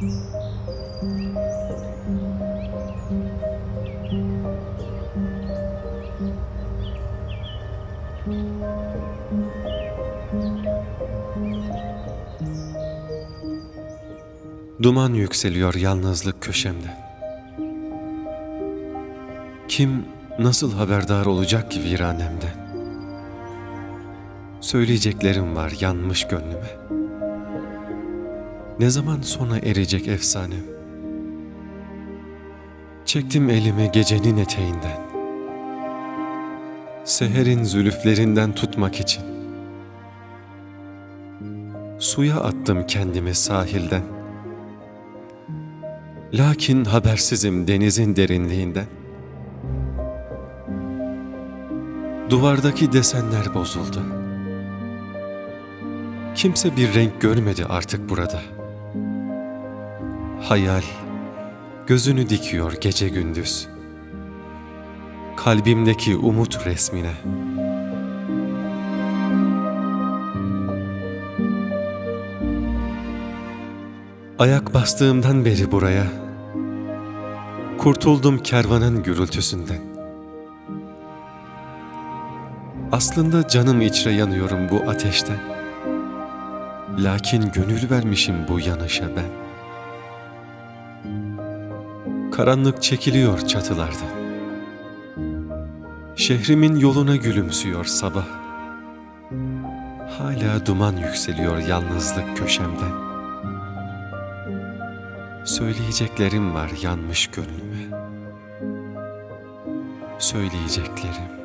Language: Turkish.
Duman yükseliyor yalnızlık köşemde. Kim nasıl haberdar olacak ki viranemden? Söyleyeceklerim var yanmış gönlüme. Ne zaman sona erecek efsanem? Çektim elimi gecenin eteğinden. Seherin zülüflerinden tutmak için. Suya attım kendimi sahilden. Lakin habersizim denizin derinliğinden. Duvardaki desenler bozuldu. Kimse bir renk görmedi artık burada. Hayal gözünü dikiyor gece gündüz. Kalbimdeki umut resmine. Ayak bastığımdan beri buraya kurtuldum kervanın gürültüsünden. Aslında canım içre yanıyorum bu ateşten. Lakin gönül vermişim bu yanışa ben. Karanlık çekiliyor çatılardan. Şehrimin yoluna gülümsüyor sabah. Hala duman yükseliyor yalnızlık köşemden. Söyleyeceklerim var yanmış gönlüme. Söyleyeceklerim.